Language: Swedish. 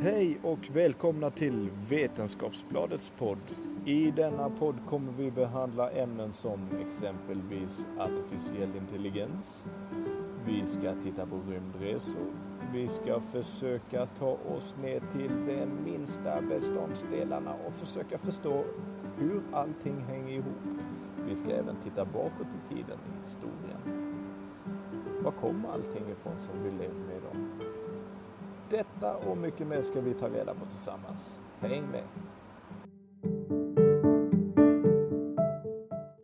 Hej och välkomna till Vetenskapsbladets podd. I denna podd kommer vi behandla ämnen som exempelvis artificiell intelligens. Vi ska titta på rymdresor. Vi ska försöka ta oss ner till de minsta beståndsdelarna och försöka förstå hur allting hänger ihop. Vi ska även titta bakåt i tiden i historien. Var kommer allting ifrån som vi lever med idag? Detta och mycket mer ska vi ta reda på tillsammans. Häng med!